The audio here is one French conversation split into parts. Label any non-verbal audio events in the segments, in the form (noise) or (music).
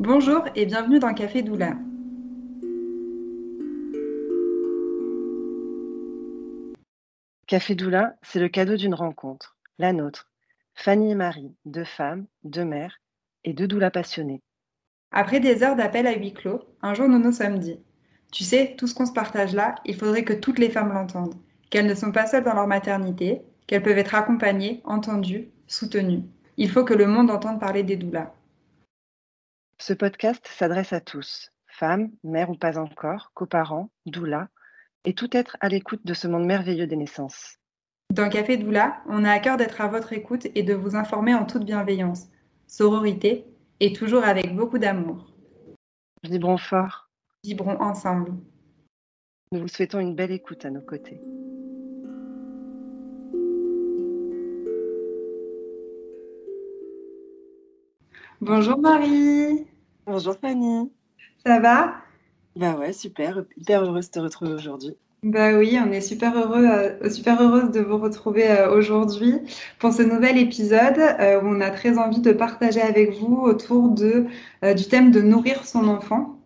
Bonjour et bienvenue dans Café Doula. Café Doula, c'est le cadeau d'une rencontre, la nôtre. Fanny et Marie, deux femmes, deux mères et deux doulas passionnées. Après des heures d'appel à huis clos, un jour nous nous sommes dit Tu sais, tout ce qu'on se partage là, il faudrait que toutes les femmes l'entendent, qu'elles ne sont pas seules dans leur maternité, qu'elles peuvent être accompagnées, entendues, soutenues. Il faut que le monde entende parler des doulas. Ce podcast s'adresse à tous, femmes, mères ou pas encore, coparents, doulas, et tout être à l'écoute de ce monde merveilleux des naissances. Dans Café Doula, on a à cœur d'être à votre écoute et de vous informer en toute bienveillance, sororité et toujours avec beaucoup d'amour. Vibrons fort. Vibrons ensemble. Nous vous souhaitons une belle écoute à nos côtés. Bonjour Marie. Bonjour Fanny. Ça va? Bah ouais, super. Hyper heureuse de te retrouver aujourd'hui. Bah oui, on est super heureux, euh, super heureuse de vous retrouver euh, aujourd'hui pour ce nouvel épisode euh, où on a très envie de partager avec vous autour de, du thème de nourrir son enfant.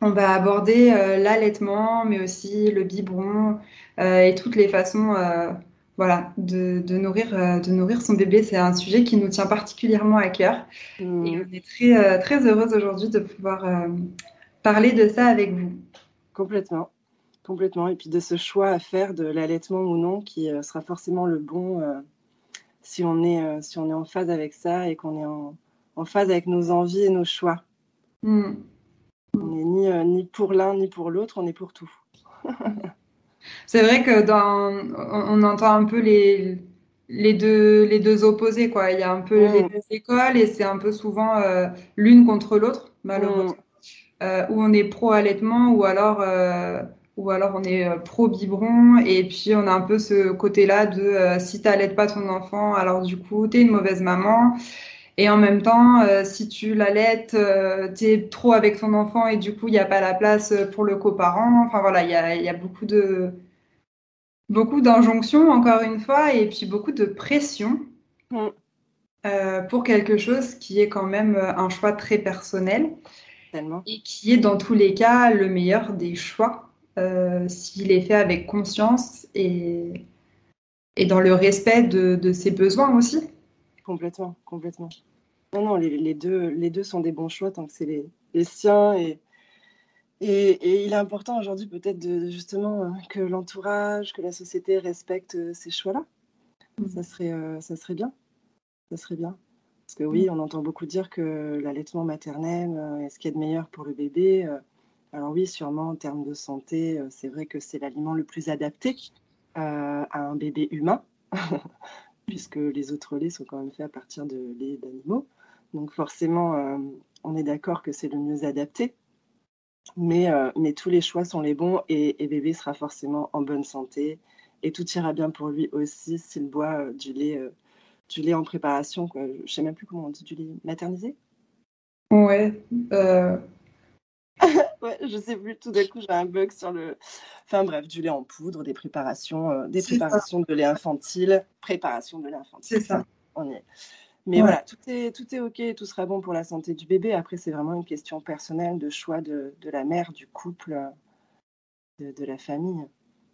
On va aborder l'allaitement, mais aussi le biberon et toutes les façons voilà, de, de nourrir, euh, de nourrir son bébé, c'est un sujet qui nous tient particulièrement à cœur. Mmh. Et on est très, euh, très heureuse aujourd'hui de pouvoir euh, parler de ça avec vous. Complètement, complètement. Et puis de ce choix à faire de l'allaitement ou non, qui sera forcément le bon si, on est, si on est en phase avec ça et qu'on est en, en, phase avec nos envies et nos choix. Mmh. On n'est ni, ni pour l'un ni pour l'autre, on est pour tout. (laughs) C'est vrai que dans, on, entend un peu les, les, deux, les deux opposés, quoi. Il y a un peu les mm. deux écoles et c'est un peu souvent euh, l'une contre l'autre, malheureusement. Mm. Euh, où on est pro-allaitement ou alors, euh, ou alors on est pro-biberon. Et puis on a un peu ce côté-là de si tu n'allaites pas ton enfant, alors du coup, tu es une mauvaise maman. Et en même temps, si tu l'allaites, euh, tu es trop avec ton enfant et du coup, il n'y a pas la place pour le coparent. Enfin voilà, il y a, y a, beaucoup de beaucoup d'injonctions, encore une fois, et puis beaucoup de pression mm. euh, pour quelque chose qui est quand même un choix très personnel et qui est dans tous les cas le meilleur des choix s'il est fait avec conscience et, et dans le respect de, de ses besoins aussi. Complètement, complètement. Non, non, les, deux, les deux sont des bons choix tant que c'est les, les, siens. Et, et, il est important aujourd'hui peut-être de, justement euh, que l'entourage, que la société respecte euh, ces choix-là. Mm. Ça, serait, euh, ça serait bien. Ça serait bien. Parce que oui, mm. on entend beaucoup dire que l'allaitement maternel est ce qu'il y a de meilleur pour le bébé. Alors oui, sûrement en termes de santé, c'est vrai que c'est l'aliment le plus adapté à un bébé humain. (laughs) puisque les autres laits sont quand même faits à partir de lait d'animaux. Donc forcément, on est d'accord que c'est le mieux adapté. Mais, euh, mais, tous les choix sont les bons et, bébé sera forcément en bonne santé et tout ira bien pour lui aussi s'il boit euh, du, lait, du lait en préparation. Quoi. Je ne sais même plus comment on dit, du lait maternisé? Ouais. (laughs) ouais, je sais plus, tout d'un coup j'ai un bug sur le. Enfin bref, du lait en poudre, des préparations, des préparations de lait infantile, préparation de lait infantile. C'est ça. On y est. Mais voilà, tout est, tout est OK, tout sera bon pour la santé du bébé. Après, c'est vraiment une question personnelle de choix de, de la mère, du couple, de, de la famille.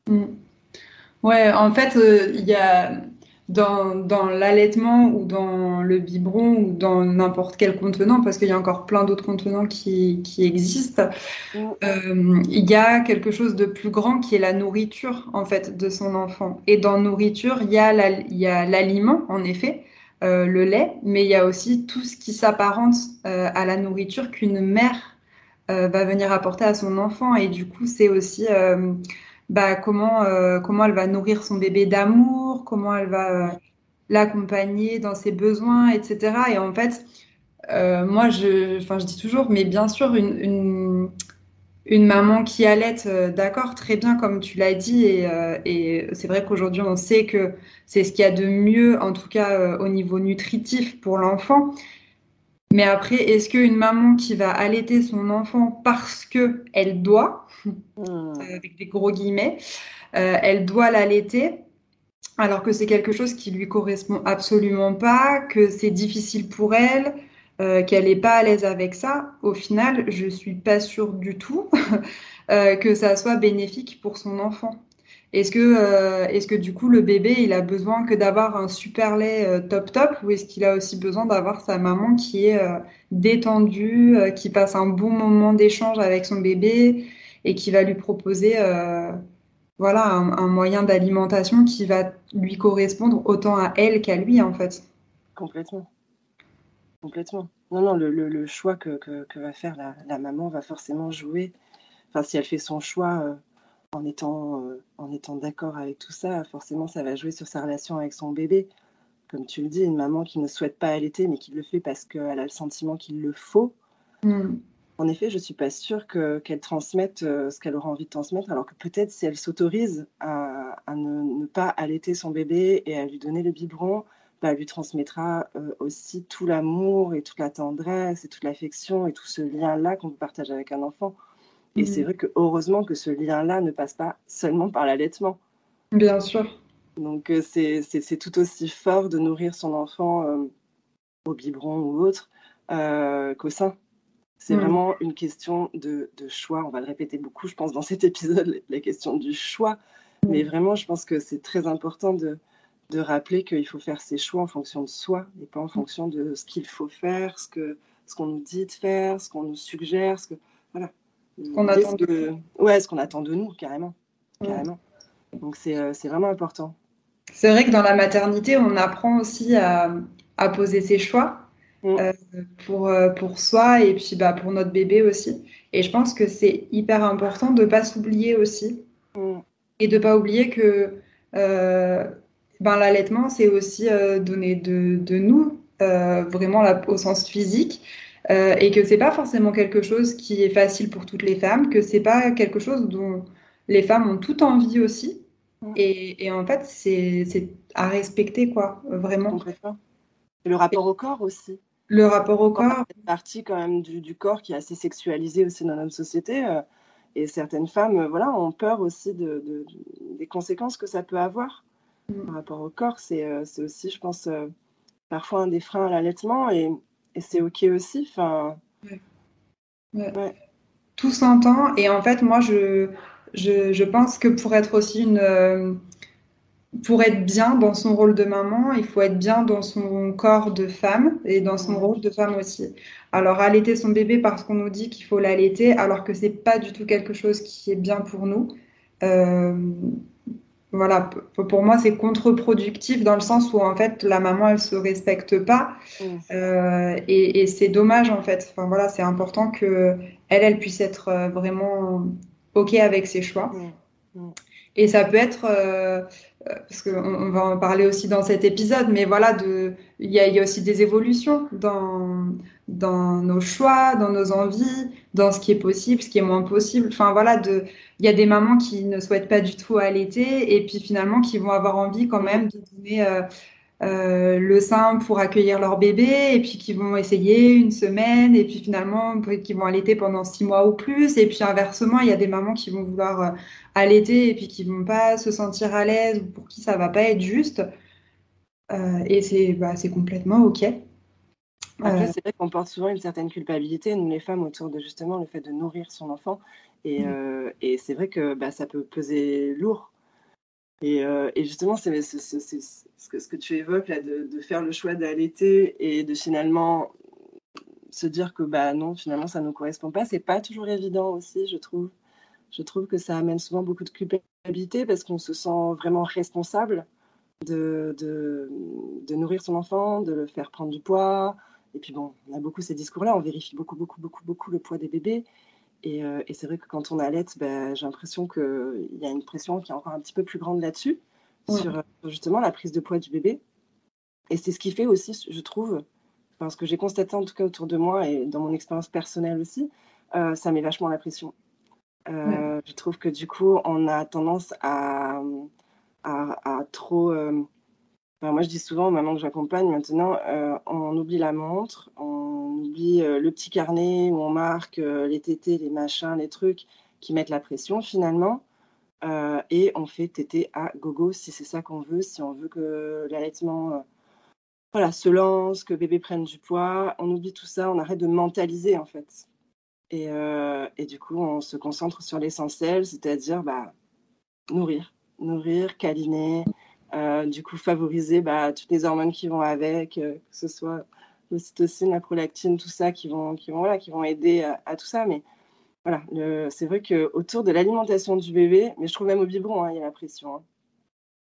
Mm. Ouais, en fait, euh, il y a dans, dans l'allaitement ou dans le biberon ou dans n'importe quel contenant, parce qu'il y a encore plein d'autres contenants qui, qui existent, mm. euh, il y a quelque chose de plus grand qui est la nourriture, en fait, de son enfant. Et dans nourriture, il y a l'aliment, en effet, euh, le lait, mais il y a aussi tout ce qui s'apparente euh, à la nourriture qu'une mère euh, va venir apporter à son enfant. Et du coup, c'est aussi bah, comment, comment elle va nourrir son bébé d'amour, comment elle va l'accompagner dans ses besoins, etc. Et en fait, moi, je, je dis toujours, mais bien sûr, une une maman qui allait, euh, d'accord, très bien comme tu l'as dit, et, euh, et c'est vrai qu'aujourd'hui on sait que c'est ce qu'il y a de mieux, en tout cas euh, au niveau nutritif pour l'enfant. Mais après, est-ce qu'une maman qui va allaiter son enfant parce que elle doit, hmm. avec des gros guillemets, elle doit l'allaiter, alors que c'est quelque chose qui lui correspond absolument pas, que c'est difficile pour elle, qu'elle n'est pas à l'aise avec ça, au final, je suis pas sûre du tout (laughs) que ça soit bénéfique pour son enfant. Est-ce que, est-ce que du coup le bébé il a besoin que d'avoir un super lait top top ou est-ce qu'il a aussi besoin d'avoir sa maman qui est détendue, qui passe un bon moment d'échange avec son bébé et qui va lui proposer voilà, un, moyen d'alimentation qui va lui correspondre autant à elle qu'à lui, en fait? Complètement. Complètement. Non, non, le, choix que, va faire la, maman va forcément jouer. Enfin, si elle fait son choix euh, en étant, euh, en étant d'accord avec tout ça, forcément, ça va jouer sur sa relation avec son bébé. Comme tu le dis, une maman qui ne souhaite pas allaiter, mais qui le fait parce qu'elle a le sentiment qu'il le faut. Mm. En effet, je ne suis pas sûre qu'elle transmette euh, ce qu'elle aura envie de transmettre, alors que peut-être si elle s'autorise à, ne, pas allaiter son bébé et à lui donner le biberon, bah, lui transmettra euh, aussi tout l'amour et toute la tendresse et toute l'affection et tout ce lien-là qu'on peut partager avec un enfant. Et c'est mmh. vrai que heureusement que ce lien-là ne passe pas seulement par l'allaitement. Bien sûr. Donc euh, c'est tout aussi fort de nourrir son enfant au biberon ou autre qu'au sein. C'est mmh. vraiment une question de, choix. On va le répéter beaucoup, je pense, dans cet (laughs) épisode, la question du choix. Mmh. Mais vraiment, je pense que c'est très important de, rappeler qu'il faut faire ses choix en fonction de soi et pas en fonction de ce qu'il faut faire, ce que ce qu'on nous dit de faire, ce qu'on nous suggère, ce que voilà. qu'on attend de... Ouais, ce qu'on attend de nous, carrément. carrément. Donc euh, c'est vraiment important. C'est vrai que dans la maternité, on apprend aussi à, à poser ses choix Mm. Euh, pour, euh, pour soi et puis bah, pour notre bébé aussi. Et je pense que c'est hyper important de ne pas s'oublier aussi mm. et de ne pas oublier que euh, ben, l'allaitement, c'est aussi donner de, de nous, vraiment au sens physique. et que c'est pas forcément quelque chose qui est facile pour toutes les femmes, que c'est pas quelque chose dont les femmes ont toute envie aussi. Et, et, en fait, c'est à respecter, quoi, vraiment. Et le rapport au corps aussi. Le rapport au corps. une partie quand même du, corps qui est assez sexualisé aussi dans notre société. Euh, et certaines femmes euh, voilà, ont peur aussi de, des conséquences que ça peut avoir. Par rapport au corps, c'est euh, aussi, je pense, parfois un des freins à l'allaitement. Et, et c'est OK aussi. Enfin, ouais. Tout s'entend. Et en fait, moi, je, je, je, pense que pour être aussi une pour être bien dans son rôle de maman, il faut être bien dans son corps de femme et dans son rôle de femme aussi. Alors allaiter son bébé parce qu'on nous dit qu'il faut l'allaiter, alors que c'est pas du tout quelque chose qui est bien pour nous. Euh, voilà, pour moi c'est contre-productif dans le sens où en fait la maman elle se respecte pas mmh. euh, et, c'est dommage en fait. Enfin voilà, c'est important que elle elle puisse être euh, vraiment ok avec ses choix. Mmh. Mmh. Et ça peut être parce qu'on on va en parler aussi dans cet épisode, mais voilà, il y, a, aussi des évolutions dans, dans nos choix, dans nos envies, dans ce qui est possible, ce qui est moins possible. Enfin voilà, de, il y a des mamans qui ne souhaitent pas du tout allaiter et puis finalement qui vont avoir envie quand même de donner euh, euh, le sein pour accueillir leur bébé et puis qui vont essayer une semaine et puis finalement qui vont allaiter pendant six mois ou plus et puis inversement il y a des mamans qui vont vouloir euh, allaiter et puis qui vont pas se sentir à l'aise ou pour qui ça va pas être juste euh, et c'est bah, complètement ok. Après, c'est vrai qu'on porte souvent une certaine culpabilité, nous les femmes, autour de justement le fait de nourrir son enfant. Et, mmh. et c'est vrai que bah, ça peut peser lourd euh, et, justement, c'est ce, que, ce que tu évoques là, de, faire le choix d'allaiter et de finalement se dire que bah non, finalement, ça ne nous correspond pas. C'est pas toujours évident aussi, je trouve. Je trouve que ça amène souvent beaucoup de culpabilité parce qu'on se sent vraiment responsable de, de, de, nourrir son enfant, de le faire prendre du poids. Et puis bon, on a beaucoup ces discours-là, on vérifie beaucoup, beaucoup, beaucoup, beaucoup le poids des bébés. Euh, et, c'est vrai que quand on allait, ben, j'ai l'impression qu'il y a une pression qui est encore un petit peu plus grande là-dessus, sur euh, justement la prise de poids du bébé. Et c'est ce qui fait aussi, je trouve, enfin, ce que j'ai constaté en tout cas autour de moi et dans mon expérience personnelle aussi, euh, ça met vachement la pression. Je trouve que du coup, on a tendance à, à, trop moi, je dis souvent aux que j'accompagne maintenant, euh, on oublie la montre, on oublie euh, le petit carnet où on marque euh, les tétés, les machins, les trucs qui mettent la pression finalement. et on fait tété à gogo si c'est ça qu'on veut, si on veut que l'allaitement voilà, se lance, que bébé prenne du poids. On oublie tout ça, on arrête de mentaliser en fait. Et, et du coup, on se concentre sur l'essentiel, c'est-à-dire bah, nourrir, nourrir, câliner, du coup favoriser bah, toutes les hormones qui vont avec, euh, que ce soit l'ocytocine, la prolactine, tout ça, qui vont, qui vont, voilà, qui vont aider à, tout ça. Mais voilà, c'est vrai qu'autour de l'alimentation du bébé, mais je trouve même au biberon, hein, il y a la pression, hein.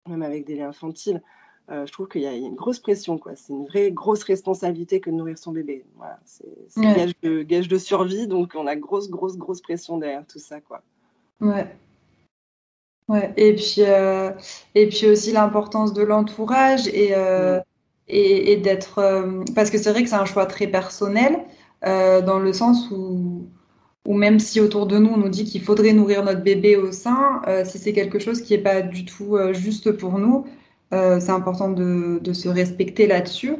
même avec des laits infantiles. Euh, je trouve qu'il y a une grosse pression, quoi. C'est une vraie grosse responsabilité que de nourrir son bébé. Voilà, c'est gage, de, gage de survie, donc on a grosse, grosse, grosse pression derrière tout ça, quoi. Ouais. Ouais. Et puis, euh, et puis aussi l'importance de l'entourage et, euh, et, et d'être, parce que c'est vrai que c'est un choix très personnel, dans le sens où ou même si autour de nous on nous dit qu'il faudrait nourrir notre bébé au sein, si c'est quelque chose qui n'est pas du tout juste pour nous, euh, c'est important de, se respecter là-dessus.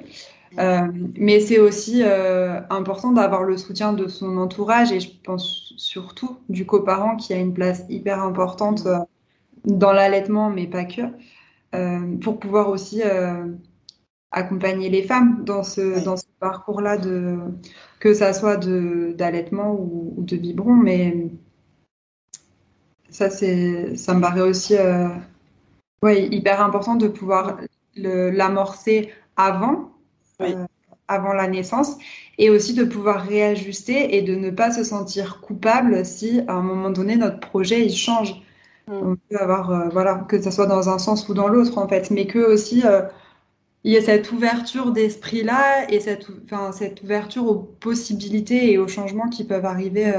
Euh, mais c'est aussi euh, important d'avoir le soutien de son entourage et je pense surtout du coparent qui a une place hyper importante dans l'allaitement, mais pas que, pour pouvoir aussi accompagner les femmes dans ce, dans ce parcours-là, de, que ça soit d'allaitement ou, ou, de biberon. Mais ça, ça me paraît aussi oui, hyper important de pouvoir l'amorcer avant, euh, avant la naissance, et aussi de pouvoir réajuster et de ne pas se sentir coupable si à un moment donné notre projet il change. Mm. On peut avoir, euh, voilà, que ce soit dans un sens ou dans l'autre en fait, mais que aussi euh, il y a cette ouverture d'esprit là et cette, enfin, cette ouverture aux possibilités et aux changements qui peuvent arriver,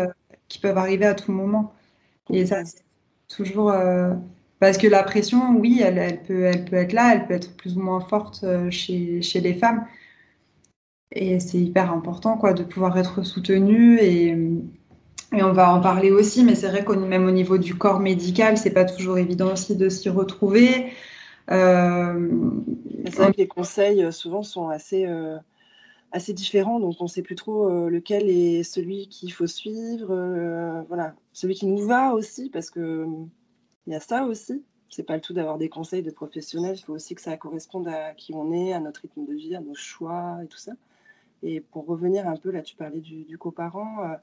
qui peuvent arriver à tout moment. Et ça, c'est toujours parce que la pression, oui, elle, peut, elle peut être là, elle peut être plus ou moins forte euh, chez, chez les femmes. Et c'est hyper important quoi, de pouvoir être soutenu et, et on va en parler aussi, mais c'est vrai qu'au même au niveau du corps médical, c'est pas toujours évident aussi de s'y retrouver. Euh, c'est vrai que les conseils euh, souvent sont assez, assez différents, donc on ne sait plus trop lequel est celui qu'il faut suivre. voilà, celui qui nous va aussi, parce que il y a ça aussi. C'est pas le tout d'avoir des conseils de professionnels. Il faut aussi que ça corresponde à qui on est, à notre rythme de vie, à nos choix et tout ça. Et pour revenir un peu, là, tu parlais du, coparent.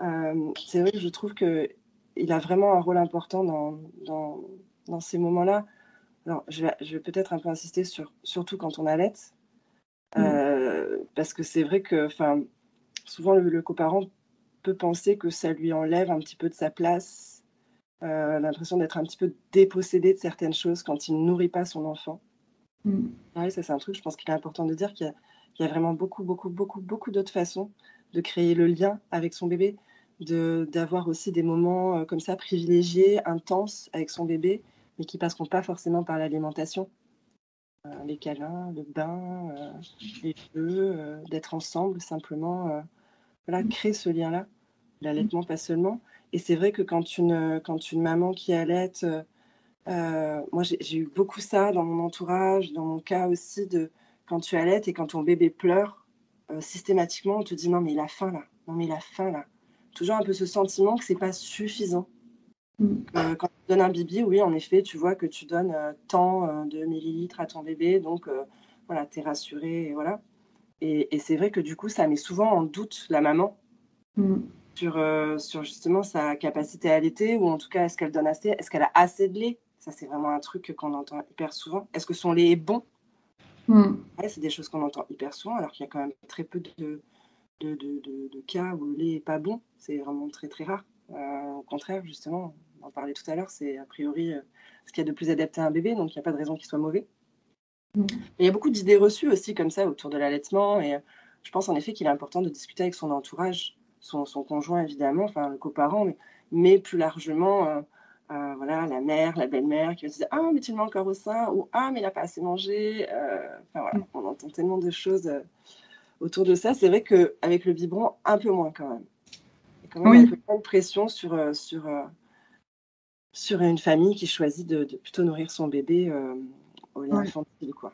Euh, c'est vrai que je trouve qu'il a vraiment un rôle important dans, dans, dans ces moments-là. Alors, je vais, peut-être un peu insister sur, surtout quand on allait, euh, mmh. parce que c'est vrai que, souvent le, le coparent peut penser que ça lui enlève un petit peu de sa place euh, l'impression d'être un petit peu dépossédé de certaines choses quand il ne nourrit pas son enfant. Mm. Oui, ça c'est un truc, je pense qu'il est important de dire qu'il y, a vraiment beaucoup, beaucoup, beaucoup, beaucoup d'autres façons de créer le lien avec son bébé, d'avoir aussi des moments euh, comme ça privilégiés, intenses avec son bébé, mais qui passeront pas forcément par l'alimentation. Euh, les câlins, le bain, les jeux, d'être ensemble simplement, voilà, créer ce lien-là, l'allaitement pas seulement. Et c'est vrai que quand une, quand une maman qui allait, euh, euh, moi j'ai eu beaucoup ça dans mon entourage, dans mon cas aussi, de quand tu allaites et quand ton bébé pleure, euh, systématiquement on te dit non mais il a faim là, non mais il a faim là. Toujours un peu ce sentiment que c'est pas suffisant. Mm. quand tu donnes un bibi, oui en effet, tu vois que tu donnes tant de millilitres à ton bébé, donc voilà, tu es rassuré et voilà. Et, et c'est vrai que du coup ça met souvent en doute la maman. Mm sur, euh, sur justement sa capacité à allaiter, ou en tout cas, est-ce qu'elle donne assez, est-ce qu'elle a assez de lait? Ça, c'est vraiment un truc qu'on entend hyper souvent. Est-ce que son lait est bon? Mm. C'est des choses qu'on entend hyper souvent, alors qu'il y a quand même très peu de, de, de, de, cas où le lait n'est pas bon. C'est vraiment très, très rare. Euh, au contraire, justement, on en parlait tout à l'heure, c'est a priori euh, ce qu'il y a de plus adapté à un bébé, donc il n'y a pas de raison qu'il soit mauvais. Mm. Il y a beaucoup d'idées reçues aussi comme ça autour de l'allaitement, et je pense en effet qu'il est important de discuter avec son entourage son, conjoint évidemment, enfin le coparent, mais, mais plus largement, euh, euh, voilà, la mère, la belle-mère qui va se dire Ah, mais tu le mets encore au sein, ou Ah, mais il n'a pas assez mangé. Euh, enfin voilà, mm. on entend tellement de choses autour de ça. C'est vrai qu'avec le biberon, un peu moins quand même. Il y a quand même un peu de pression sur, sur, sur une famille qui choisit de, plutôt nourrir son bébé au lait infantile, quoi.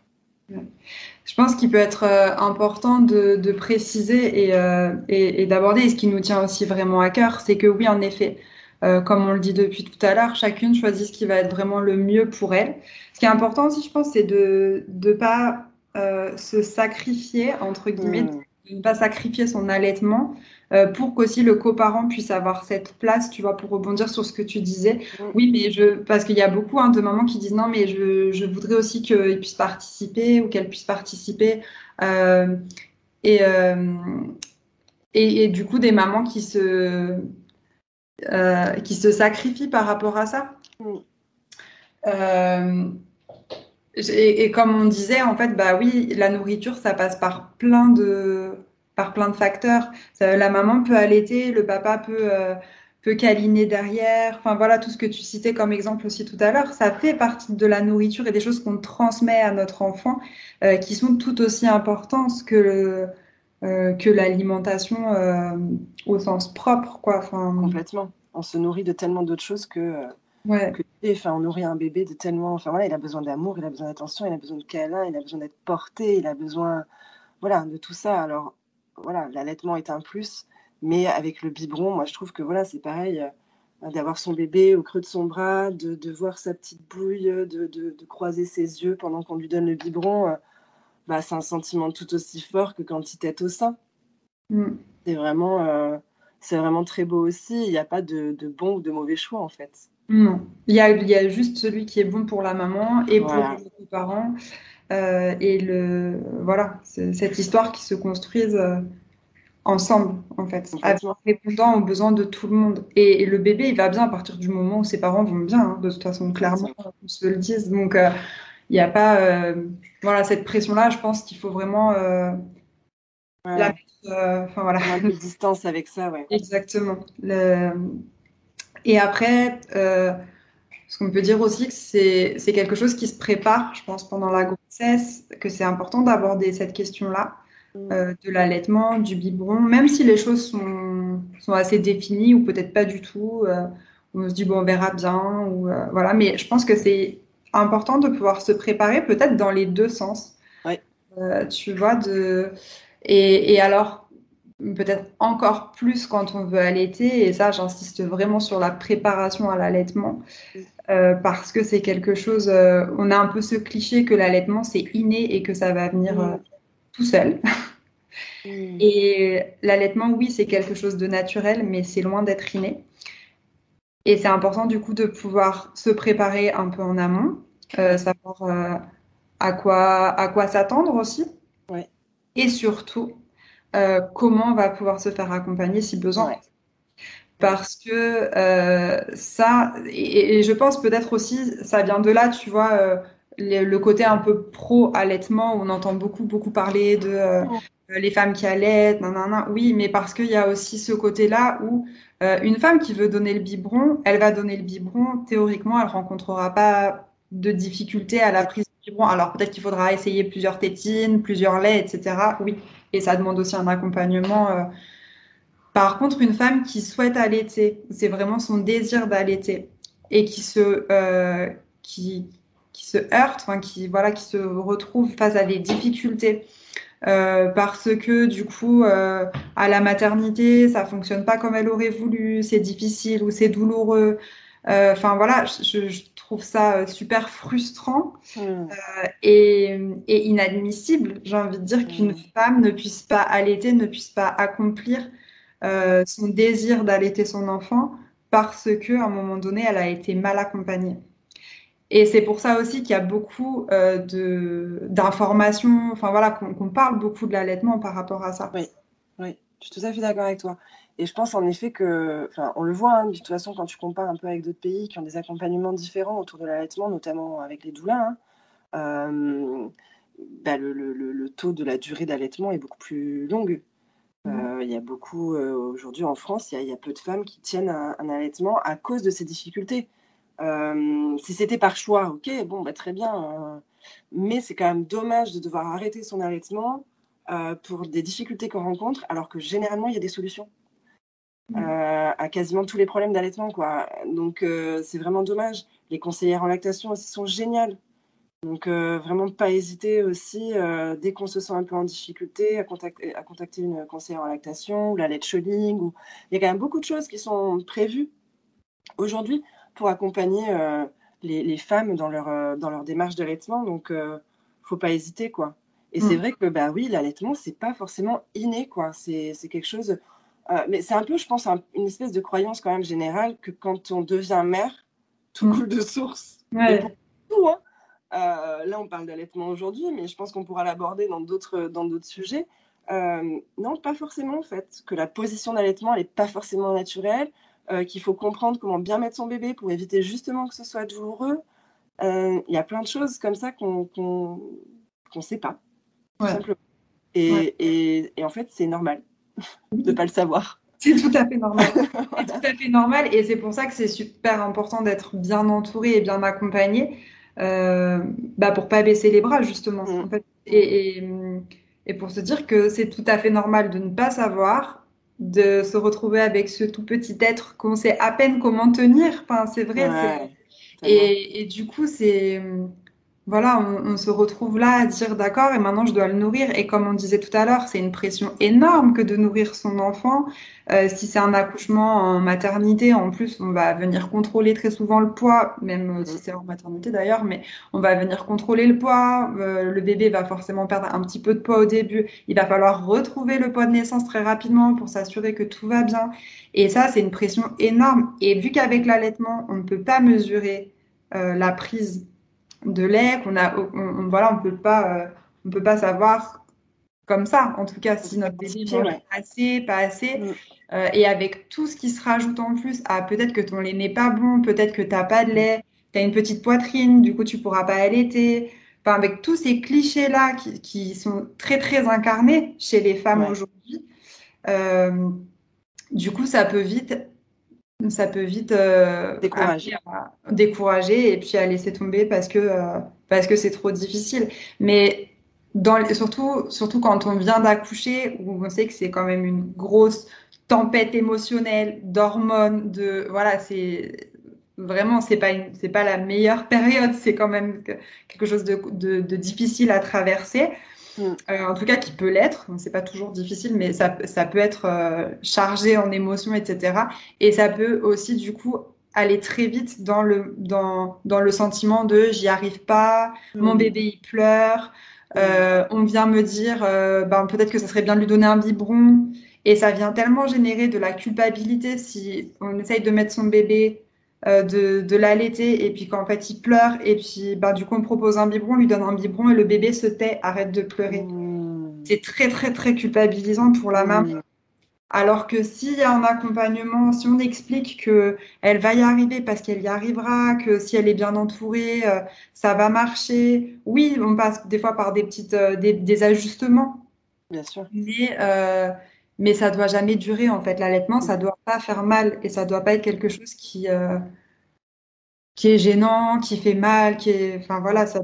Je pense qu'il peut être euh, important de, préciser euh, et, d'aborder, et ce qui nous tient aussi vraiment à cœur, c'est que oui, en effet, euh, comme on le dit depuis tout à l'heure, chacune choisit ce qui va être vraiment le mieux pour elle. Ce qui est important aussi, je pense, c'est de ne pas se sacrifier, entre guillemets, mmh. de ne pas sacrifier son allaitement pour qu'aussi le coparent puisse avoir cette place, tu vois, pour rebondir sur ce que tu disais. Mmh. Oui, mais je, parce qu'il y a beaucoup hein, de mamans qui disent non, mais je, je voudrais aussi qu'ils puissent participer ou qu'elles puissent participer. et, et, et, du coup, des mamans qui se, euh, qui se sacrifient par rapport à ça. Euh, et, comme on disait, en fait, bah oui, la nourriture, ça passe par plein de, par plein de facteurs. la maman peut allaiter, le papa peut, euh, peut câliner derrière. Enfin voilà, tout ce que tu citais comme exemple aussi tout à l'heure, ça fait partie de la nourriture et des choses qu'on transmet à notre enfant qui sont tout aussi importantes que le, euh, que l'alimentation euh, au sens propre, quoi. Enfin, Complètement. On se nourrit de tellement d'autres choses que, euh, ouais. enfin, on nourrit un bébé de tellement. Enfin voilà, il a besoin d'amour, il a besoin d'attention, il a besoin de câlin, il a besoin d'être porté, il a besoin, voilà, de tout ça. Alors voilà, l'allaitement est un plus, mais avec le biberon, moi je trouve que voilà, c'est pareil d'avoir son bébé au creux de son bras, de, de voir sa petite bouille, de, de, de, croiser ses yeux pendant qu'on lui donne le biberon bah, c'est un sentiment tout aussi fort que quand il t'est au sein. Mm. C'est vraiment, euh, c'est vraiment très beau aussi. Il n'y a pas de, de, bon ou de mauvais choix en fait. Non, il y a, il y a juste celui qui est bon pour la maman et pour les parents. Euh, et le, voilà, cette histoire qui se construise euh, ensemble, en fait, en répondant aux besoins de tout le monde. Et, le bébé, il va bien à partir du moment où ses parents vont bien, hein, de toute façon, clairement, on se le dise. Donc, il n'y a pas euh, voilà cette pression là je pense qu'il faut vraiment euh, la mettre euh, enfin voilà. De distance avec ça ouais. Exactement. Et après ce qu'on peut dire aussi que c'est quelque chose qui se prépare je pense pendant la grossesse que c'est important d'aborder cette question là mm. de l'allaitement du biberon même si les choses sont, sont assez définies ou peut-être pas du tout on se dit bon on verra bien ou voilà. Mais je pense que c'est important de pouvoir se préparer peut-être dans les deux sens. Euh, tu vois, de... Et, et alors, peut-être encore plus quand on veut allaiter, et ça, j'insiste vraiment sur la préparation à l'allaitement, euh, parce que c'est quelque chose, euh, on a un peu ce cliché que l'allaitement, c'est inné et que ça va venir tout seul. Et l'allaitement, oui, c'est quelque chose de naturel, mais c'est loin d'être inné. Et c'est important du coup de pouvoir se préparer un peu en amont, euh, savoir euh, à quoi, à quoi s'attendre aussi. Et surtout, euh, comment on va pouvoir se faire accompagner si besoin. Parce que ça, et, je pense peut-être aussi, ça vient de là, tu vois, le, côté un peu pro-allaitement, où on entend beaucoup, beaucoup parler de les femmes qui allaitent, non Oui, mais parce qu'il y a aussi ce côté-là où euh, une femme qui veut donner le biberon, elle va donner le biberon. Théoriquement, elle rencontrera pas de difficultés à la prise du biberon. Alors peut-être qu'il faudra essayer plusieurs tétines, plusieurs laits, etc. Oui, et ça demande aussi un accompagnement. Euh. Par contre, une femme qui souhaite allaiter, c'est vraiment son désir d'allaiter et qui se euh, qui, qui se heurte, enfin qui voilà, qui se retrouve face à des difficultés euh, parce que du coup, euh, à la maternité, ça fonctionne pas comme elle aurait voulu, c'est difficile ou c'est douloureux. Euh, enfin voilà, je, je, trouve ça super frustrant hmm. et, et, inadmissible. J'ai envie de dire qu'une hmm. femme ne puisse pas allaiter, ne puisse pas accomplir son désir d'allaiter son enfant parce que à un moment donné, elle a été mal accompagnée. Et c'est pour ça aussi qu'il y a beaucoup euh, d'informations, enfin voilà, qu'on parle beaucoup de l'allaitement par rapport à ça. Oui, oui, je suis tout à fait d'accord avec toi. Et je pense en effet que, enfin, on le voit hein, de toute façon quand tu compares un peu avec d'autres pays qui ont des accompagnements différents autour de l'allaitement, notamment avec les doulins, hein, euh, bah, le, le, le, taux de la durée d'allaitement est beaucoup plus longue. Mmh. Euh, il y a beaucoup, aujourd'hui en France, il y, y, a peu de femmes qui tiennent un, un allaitement à cause de ces difficultés. Euh, si c'était par choix, ok, bon, bah, très bien. Hein. mais c'est quand même dommage de devoir arrêter son allaitement euh, pour des difficultés qu'on rencontre, alors que généralement, il y a des solutions mmh. euh, à quasiment tous les problèmes d'allaitement. quoi. Donc, c'est vraiment dommage. Les conseillères en lactation aussi sont géniales. Donc, vraiment, pas hésiter aussi, dès qu'on se sent un peu en difficulté, à contacter, à contacter une conseillère en lactation ou la lettre Ou... Il y a quand même beaucoup de choses qui sont prévues aujourd'hui pour accompagner euh, les, femmes dans leur, euh, dans leur démarche d'allaitement. Donc, ne euh, faut pas hésiter, quoi. Et c'est mm. vrai que, bah oui, l'allaitement, c'est pas forcément inné, quoi. C'est quelque chose. Euh, mais c'est un peu, je pense, une espèce de croyance quand même générale que quand on devient mère, tout mm. coule de source. Ouais. Tout, hein. Euh, là, on parle d'allaitement aujourd'hui, mais je pense qu'on pourra l'aborder dans d'autres sujets. Euh, non, pas forcément en fait. Que la position d'allaitement, elle n'est pas forcément naturelle. Qu'il faut comprendre comment bien mettre son bébé pour éviter justement que ce soit douloureux. Il y a plein de choses comme ça qu'on ne sait pas. Et, en fait, c'est normal (laughs) de ne pas le savoir. C'est tout à fait normal. (laughs) c'est tout à fait normal. Et c'est pour ça que c'est super important d'être bien entouré et bien accompagné euh, bah pour pas baisser les bras, justement. Mm. et, et, pour se dire que c'est tout à fait normal de ne pas savoir, de se retrouver avec ce tout petit être qu'on sait à peine comment tenir. Enfin, c'est vrai. et, et, du coup, c'est voilà, on, se retrouve là à dire d'accord, et maintenant je dois le nourrir. Et comme on disait tout à l'heure, c'est une pression énorme que de nourrir son enfant. Euh, si c'est un accouchement en maternité, en plus, on va venir contrôler très souvent le poids, même si c'est en maternité d'ailleurs, mais on va venir contrôler le poids. Euh, le bébé va forcément perdre un petit peu de poids au début. Il va falloir retrouver le poids de naissance très rapidement pour s'assurer que tout va bien. Et ça, c'est une pression énorme. Et vu qu'avec l'allaitement, on ne peut pas mesurer euh, la prise de lait qu'on a, on, voilà, on peut pas, euh, on peut pas savoir comme ça. En tout cas, si notre bébé mange assez, pas assez, mm. euh, et avec tout ce qui se rajoute en plus, à peut-être que ton lait n'est pas bon, peut-être que t'as pas de lait, tu as une petite poitrine, du coup tu pourras pas allaiter. Enfin, avec tous ces clichés là qui, qui sont très très incarnés chez les femmes aujourd'hui, euh, du coup ça peut vite ça peut vite euh, décourager. décourager et puis à laisser tomber parce que euh, parce que c'est trop difficile. Mais dans surtout surtout quand on vient d'accoucher où on sait que c'est quand même une grosse tempête émotionnelle d'hormones de voilà c'est vraiment c'est pas c'est pas la meilleure (laughs) période c'est quand même quelque chose de, de, de difficile à traverser Euh, en tout cas qui peut l'être. C'est pas toujours difficile, mais ça, ça peut être euh, chargé en émotions, etc. Et ça peut aussi du coup aller très vite dans le dans, dans le sentiment de j'y arrive pas, mon bébé il pleure, euh, on vient me dire ben peut-être que ça serait bien de lui donner un biberon. Et ça vient tellement générer de la culpabilité si on essaye de mettre son bébé de, de l'allaiter et puis qu'en fait il pleure et puis bah, du coup on propose un biberon, on lui donne un biberon et le bébé se tait, arrête de pleurer. Mmh. C'est très très très culpabilisant pour la maman. Mmh. Alors que s'il y a un accompagnement, si on explique que elle va y arriver parce qu'elle y arrivera, que si elle est bien entourée, euh, ça va marcher. Oui, on passe des fois par des petites euh, des, des, ajustements. Bien sûr. Mais mais ça doit jamais durer en fait. L'allaitement, ça doit pas faire mal et ça doit pas être quelque chose qui euh, qui est gênant, qui fait mal, qui est, enfin voilà, ça.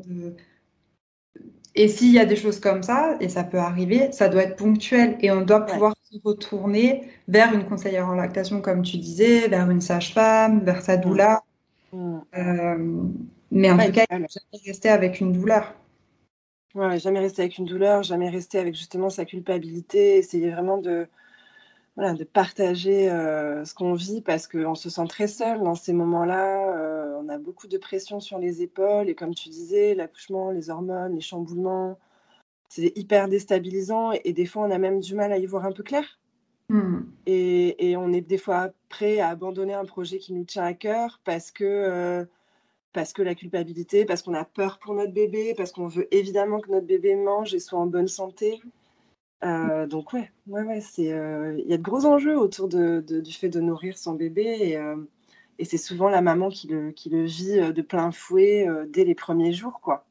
Et s'il y a des choses comme ça, et ça peut arriver, ça doit être ponctuel et on doit pouvoir se retourner vers une conseillère en lactation, comme tu disais, vers une sage-femme, vers sa doula. Mm. Euh, mais en tout cas, jamais rester avec une douleur. Ouais, jamais rester avec une douleur, jamais rester avec justement sa culpabilité, essayer vraiment de, voilà, de partager euh, ce qu'on vit parce qu'on se sent très seul dans ces moments-là. Euh, on a beaucoup de pression sur les épaules et comme tu disais, l'accouchement, les hormones, les chamboulements, c'est hyper déstabilisant et, des fois on a même du mal à y voir un peu clair. Mmh. Et, et, on est des fois prêt à abandonner un projet qui nous tient à cœur parce que euh, parce que la culpabilité, parce qu'on a peur pour notre bébé, parce qu'on veut évidemment que notre bébé mange et soit en bonne santé. Euh, donc ouais, ouais, ouais, c'est, euh, il y a de gros enjeux autour de, du fait de nourrir son bébé et, euh, et c'est souvent la maman qui le, qui le vit de plein fouet dès les premiers jours, quoi.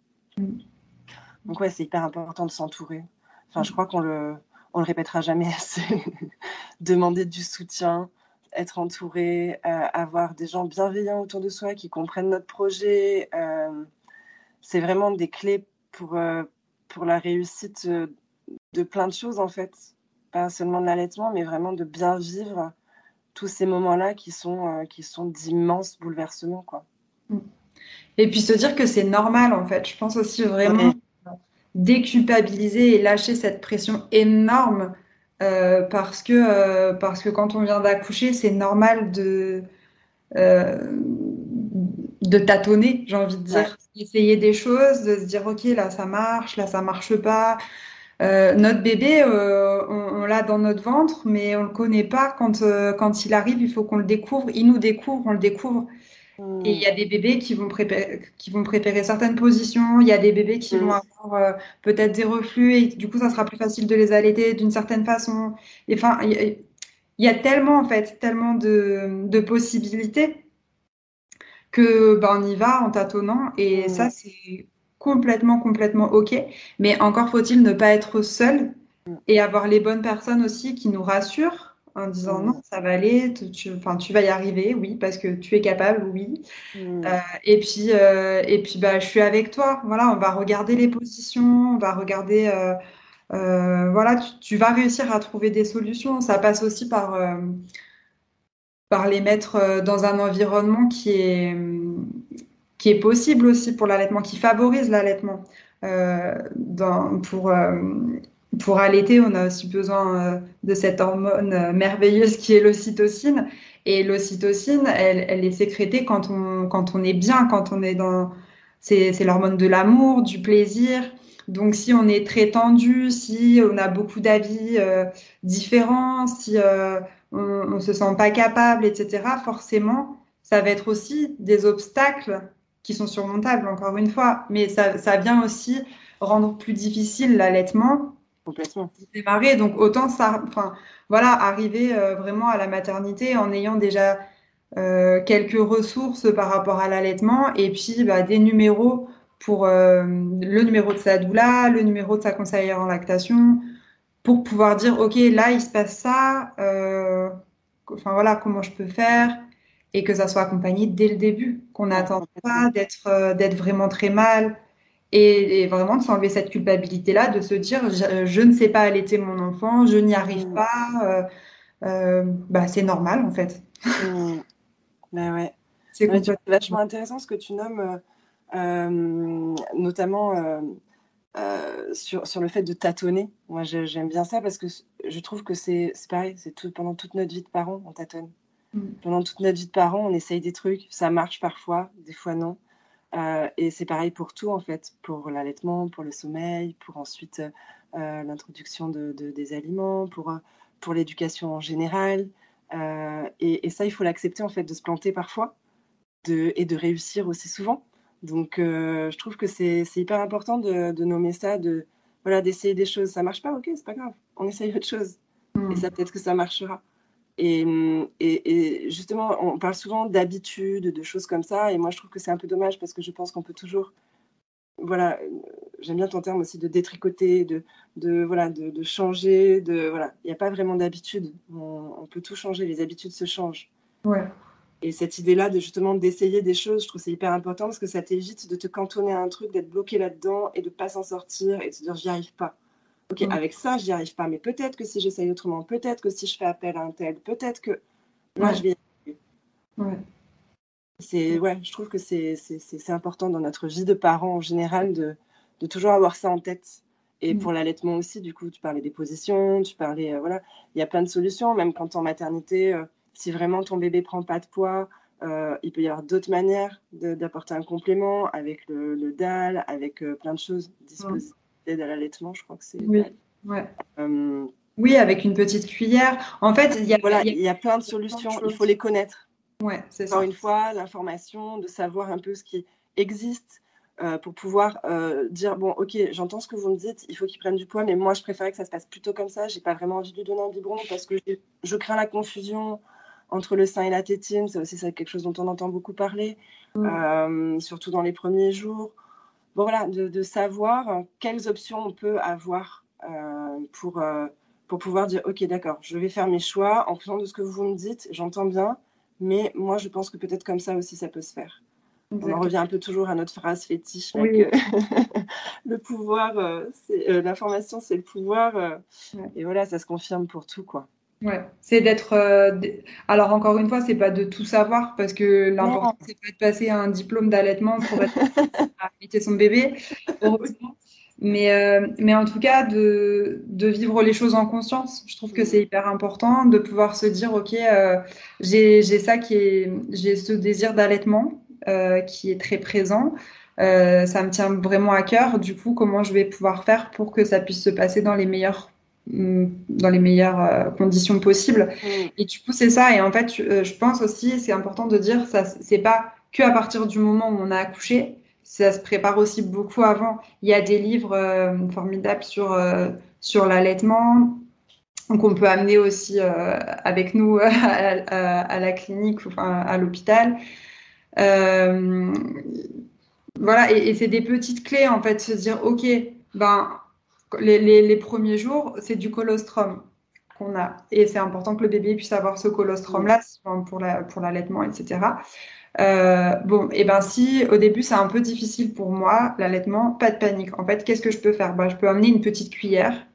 Donc ouais, c'est hyper important de s'entourer. Enfin, je crois qu'on le, on le répétera jamais assez. (laughs) Demander du soutien, être entouré, euh, avoir des gens bienveillants autour de soi qui comprennent notre projet. Euh, c'est vraiment des clés pour, euh, pour la réussite de plein de choses, en fait. Pas seulement de l'allaitement, mais vraiment de bien vivre tous ces moments-là qui sont, qui sont d'immenses bouleversements. Quoi. Mm. Et puis se dire que c'est normal, en fait. Je pense aussi vraiment déculpabiliser et lâcher cette pression énorme euh, parce que euh, parce que quand on vient d'accoucher, c'est normal de euh, de tâtonner, j'ai envie de dire, essayer des choses, de se dire ok là ça marche, là ça marche pas. Notre bébé, euh, on, l'a dans notre ventre, mais on le connaît pas. Quand quand il arrive, il faut qu'on le découvre. Il nous découvre, on le découvre. Et il y a des bébés qui vont, préférer, qui vont préférer certaines positions. Il y a des bébés qui vont avoir peut-être des reflux et du coup, ça sera plus facile de les allaiter d'une certaine façon. Enfin, il y, a tellement en fait, tellement de, de possibilités que ben, on y va en tâtonnant et ça c'est complètement complètement ok mais encore faut-il ne pas être seul et avoir les bonnes personnes aussi qui nous rassurent en disant non ça va aller tu, vas y arriver oui parce que tu es capable oui. Euh, et puis euh, et puis bah je suis avec toi. Voilà on va regarder les positions on va regarder euh, voilà tu, tu, vas réussir à trouver des solutions. Ça passe aussi par par les mettre dans un environnement qui est, qui est possible aussi pour l'allaitement, qui favorise l'allaitement. Pour, pour allaiter, on a aussi besoin euh, de cette hormone merveilleuse qui est l'ocytocine. Et l'ocytocine, elle, elle, est sécrétée quand on, quand on est bien, quand on est dans... C'est l'hormone de l'amour, du plaisir. Donc, si on est très tendu, si on a beaucoup d'avis euh, différents, si euh, on, ne se sent pas capable, etc., forcément, ça va être aussi des obstacles qui sont surmontables, encore une fois. Mais ça, ça vient aussi rendre plus difficile l'allaitement. Complètement. Démarrer. Donc, autant ça, enfin, voilà, arriver euh, vraiment à la maternité en ayant déjà euh, quelques ressources par rapport à l'allaitement et puis bah, des numéros pour euh, le numéro de sa doula, le numéro de sa conseillère en lactation, pour pouvoir dire, OK, là, il se passe ça, enfin voilà, comment je peux faire, et que ça soit accompagné dès le début, qu'on n'attende pas d'être d'être vraiment très mal, et, vraiment de s'enlever cette culpabilité-là, de se dire, je, ne sais pas allaiter mon enfant, je n'y arrive mm. pas, euh, bah, c'est normal en fait. Mmh. ouais. (laughs) C'est vachement intéressant ce que tu nommes euh, notamment euh, euh, sur, sur, le fait de tâtonner. Moi, j'aime bien ça parce que je trouve que c'est pareil, c'est tout, pendant toute notre vie de parents, on tâtonne. Mm. Pendant toute notre vie de parents, on essaye des trucs, ça marche parfois, des fois non. Et c'est pareil pour tout, en fait, pour l'allaitement, pour le sommeil, pour ensuite l'introduction de, des aliments, pour, pour l'éducation en général. Et, et, ça, il faut l'accepter, en fait, de se planter parfois de, et de réussir aussi souvent. Donc, euh, je trouve que c'est hyper important de, nommer ça, de voilà, d'essayer des choses. Ça marche pas, ok, c'est pas grave. On essaye autre chose. Hmm. Et ça, peut-être que ça marchera. Et, et, justement, on parle souvent d'habitude, de choses comme ça. Et moi, je trouve que c'est un peu dommage parce que je pense qu'on peut toujours, voilà, j'aime bien ton terme aussi de détricoter, de, de voilà, de, changer. De voilà, il n'y a pas vraiment d'habitude. On, on, peut tout changer. Les habitudes se changent. Ouais. Et cette idée-là de justement d'essayer des choses, je trouve c'est hyper important parce que ça t'évite de te cantonner à un truc, d'être bloqué là-dedans et de pas s'en sortir et de se dire j'y arrive pas. Ok, mm. avec ça, j'y arrive pas, mais peut-être que si j'essaye autrement, peut-être que si je fais appel à un tel, peut-être que moi je vais y arriver. Ouais. C'est, ouais, je trouve que c'est, c'est, important dans notre vie de parents en général de, de toujours avoir ça en tête. Et mm. pour l'allaitement aussi, du coup, tu parlais des positions, tu parlais, euh, voilà, il y a plein de solutions, même quand en maternité, euh, si vraiment ton bébé prend pas de poids, euh, il peut y avoir d'autres manières d'apporter un complément avec le, le DAL, avec plein de choses disposées à l'allaitement. Je crois que c'est. Oui. Ouais. Euh, oui, avec une petite cuillère. En fait, il y a, voilà, il y a, plein de solutions. il faut les connaître. Ouais, c'est Encore une fois, l'information, de savoir un peu ce qui existe. pour pouvoir dire bon ok j'entends ce que vous me dites il faut qu'il prenne du poids mais moi je préférais que ça se passe plutôt comme ça j'ai pas vraiment envie de lui donner un biberon parce que je crains la confusion entre le sein et la tétine. C'est aussi quelque chose dont on entend beaucoup parler, mm. euh, surtout dans les premiers jours. Bon, voilà, de, savoir quelles options on peut avoir euh, pour, euh, pour pouvoir dire, OK, d'accord, je vais faire mes choix en fonction de ce que vous me dites, j'entends bien, mais moi, je pense que peut-être comme ça aussi, ça peut se faire. On en revient un peu toujours à notre phrase fétiche. (laughs) le pouvoir, l'information, c'est le pouvoir. Et voilà, ça se confirme pour tout, quoi. Ouais, c'est d'être. Euh, alors encore une fois, c'est pas de tout savoir parce que l'important c'est pas de passer un diplôme d'allaitement pour être allaiter son bébé, Mais euh, mais en tout cas de de vivre les choses en conscience. Je trouve que c'est hyper important de pouvoir se dire ok, euh, j'ai j'ai ça qui est j'ai ce désir d'allaitement. qui est très présent. ça me tient vraiment à cœur. Du coup, comment je vais pouvoir faire pour que ça puisse se passer dans les meilleurs mm, dans les meilleures conditions possibles. Mm. Et du coup, c'est ça. Et en fait, je pense aussi, c'est important de dire, ça, c'est pas que à partir du moment où on a accouché, ça se prépare aussi beaucoup avant. Il y a des livres euh, formidables sur, euh, sur l'allaitement qu'on peut amener aussi euh, avec nous (laughs) à, la clinique ou enfin, à l'hôpital. voilà, et, c'est des petites clés en fait, se dire ok, ben les, les, premiers jours, c'est du colostrum qu'on a. Et c'est important que le bébé puisse avoir ce colostrum-là pour l'allaitement, la, pour etc. Euh, bon, et eh ben si au début c'est un peu difficile pour moi, l'allaitement, pas de panique. En fait, qu'est-ce que je peux faire? Ben, Je peux amener une petite cuillère.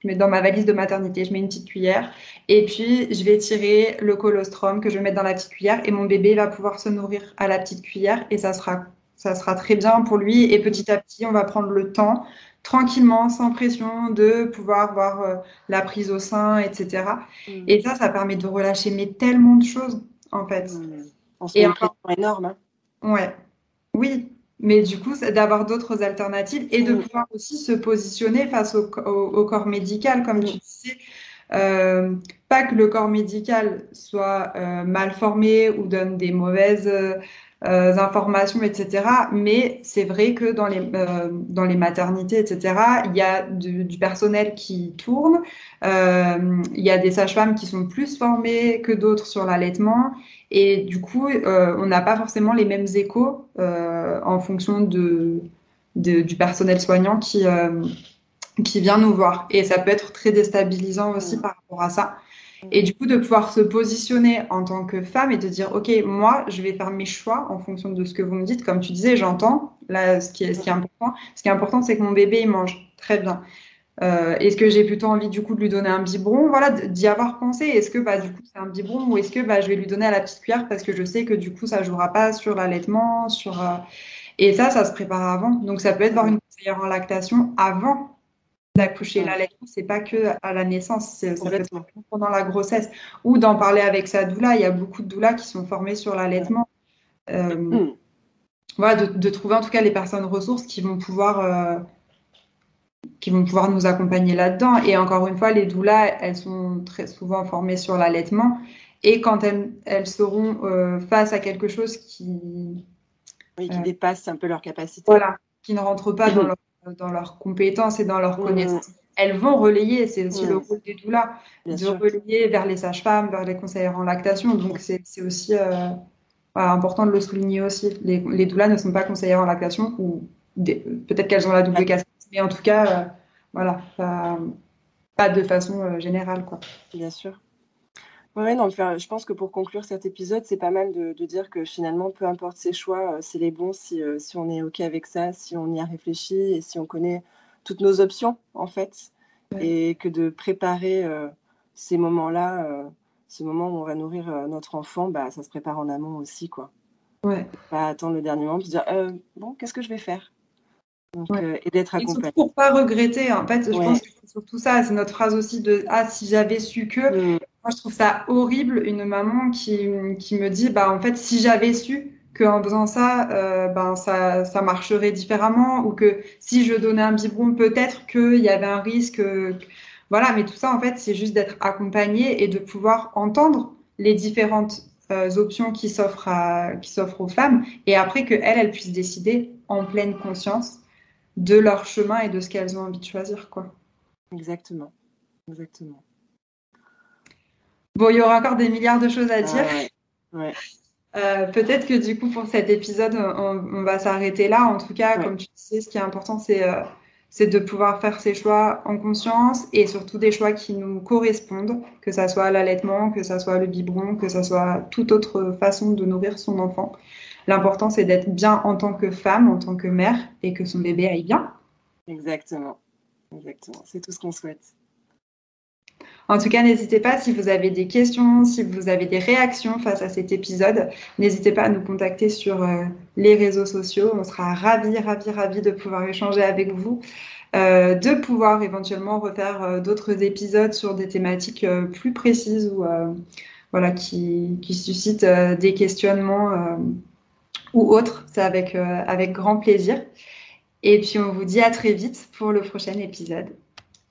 Je mets dans ma valise de maternité, je mets une petite cuillère. Et puis, je vais tirer le colostrum que je vais mettre dans la petite cuillère. Et mon bébé va pouvoir se nourrir à la petite cuillère. Et ça sera, ça sera très bien pour lui. Et petit à petit, on va prendre le temps, tranquillement, sans pression, de pouvoir voir euh, la prise au sein, etc. Mmh. Et ça, ça permet de relâcher mais tellement de choses, en fait. Mmh. On se et encore énorme. Hein. Ouais. Oui, mais du coup, d'avoir d'autres alternatives et de mm. pouvoir aussi se positionner face au, corps médical, comme tu mm. disais. Euh, pas que le corps médical soit euh, mal formé ou donne des mauvaises euh, informations, etc. Mais c'est vrai que dans les, dans les maternités, etc., il y a du, personnel qui tourne, il y a des sages-femmes qui sont plus formées que d'autres sur l'allaitement. Et du coup, euh, on n'a pas forcément les mêmes échos euh, en fonction de, du personnel soignant qui, euh, qui vient nous voir. Et ça peut être très déstabilisant aussi par rapport à ça. Et du coup, de pouvoir se positionner en tant que femme et de dire, OK, moi, je vais faire mes choix en fonction de ce que vous me dites. Comme tu disais, j'entends. Là, ce qui est, ce qui est important, ce qui est important, c'est que mon bébé, il mange très bien. Euh, est-ce que j'ai plutôt envie du coup de lui donner un biberon? Voilà, d'y avoir pensé. Est-ce que bah, du coup c'est un biberon ou est-ce que bah, je vais lui donner à la petite cuillère parce que je sais que du coup ça jouera pas sur l'allaitement, sur euh, et ça, ça se prépare avant. Donc ça peut être voir une conseillère en lactation avant d'accoucher. L'allaitement, c'est pas que à la naissance, c'est pendant la grossesse ou d'en parler avec sa doula. Il y a beaucoup de doulas qui sont formées sur l'allaitement. Euh, hmm. Voilà, de, de, trouver en tout cas les personnes ressources qui vont pouvoir qui vont pouvoir nous accompagner là-dedans. Et encore une fois, les doulas, elles sont très souvent formées sur l'allaitement. Et quand elles, elles seront euh, face à quelque chose qui... Oui, qui euh, dépasse un peu leur capacité. Voilà, qui ne rentre pas dans, leur, dans leurs compétences et dans leurs connaissances. Elles vont relayer, c'est aussi le rôle des doulas, de relayer vers les sages-femmes, vers les conseillères en lactation. Donc c'est aussi euh, important de le souligner aussi. Les, les doulas ne sont pas conseillères en lactation, ou peut-être qu'elles ont la double casquette mais en tout cas, euh, voilà, pas, de façon euh, générale. Quoi. Bien sûr. Oui, non, je pense que pour conclure cet épisode, c'est pas mal de, dire que finalement, peu importe ses choix, euh, c'est les bons si, si, on est OK avec ça, si on y a réfléchi et si on connaît toutes nos options, en fait. Et que de préparer ces moments-là, ce moment où on va nourrir notre enfant, bah, ça se prépare en amont aussi, quoi. Ouais. Pas attendre le dernier moment, puis se dire, bon, qu'est-ce que je vais faire? Euh, et d'être accompagné. Pour pas regretter, en fait, je pense que c'est surtout ça. C'est notre phrase aussi de Ah, si j'avais su que. Mm. Moi, je trouve ça horrible, une maman qui, qui me dit Bah, en fait, si j'avais su qu'en faisant ça, euh, ben, ça, ça marcherait différemment, ou que si je donnais un biberon, peut-être qu'il y avait un risque. Voilà, mais tout ça, en fait, c'est juste d'être accompagné et de pouvoir entendre les différentes euh, options qui s'offrent qui s'offrent aux femmes et après que elles elles puissent décider en pleine conscience de leur chemin et de ce qu'elles ont envie de choisir. Quoi. Exactement. Exactement. Bon, il y aura encore des milliards de choses à dire. Euh, peut-être que du coup, pour cet épisode, on, va s'arrêter là. En tout cas, comme tu sais, ce qui est important, euh, c'est de pouvoir faire ses choix en conscience et surtout des choix qui nous correspondent, que ça soit l'allaitement, que ça soit le biberon, que ça soit toute autre façon de nourrir son enfant. L'important, c'est d'être bien en tant que femme, en tant que mère, et que son bébé aille bien. Exactement. Exactement. C'est tout ce qu'on souhaite. En tout cas, n'hésitez pas si vous avez des questions, si vous avez des réactions face à cet épisode, n'hésitez pas à nous contacter sur euh, les réseaux sociaux. On sera ravis, ravis, ravis de pouvoir échanger avec vous, euh, de pouvoir éventuellement refaire euh, d'autres épisodes sur des thématiques plus précises ou voilà qui, qui suscitent des questionnements ou autre. C'est avec, avec grand plaisir. Et puis, on vous dit à très vite pour le prochain épisode.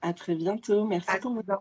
À très bientôt. Merci à pour votre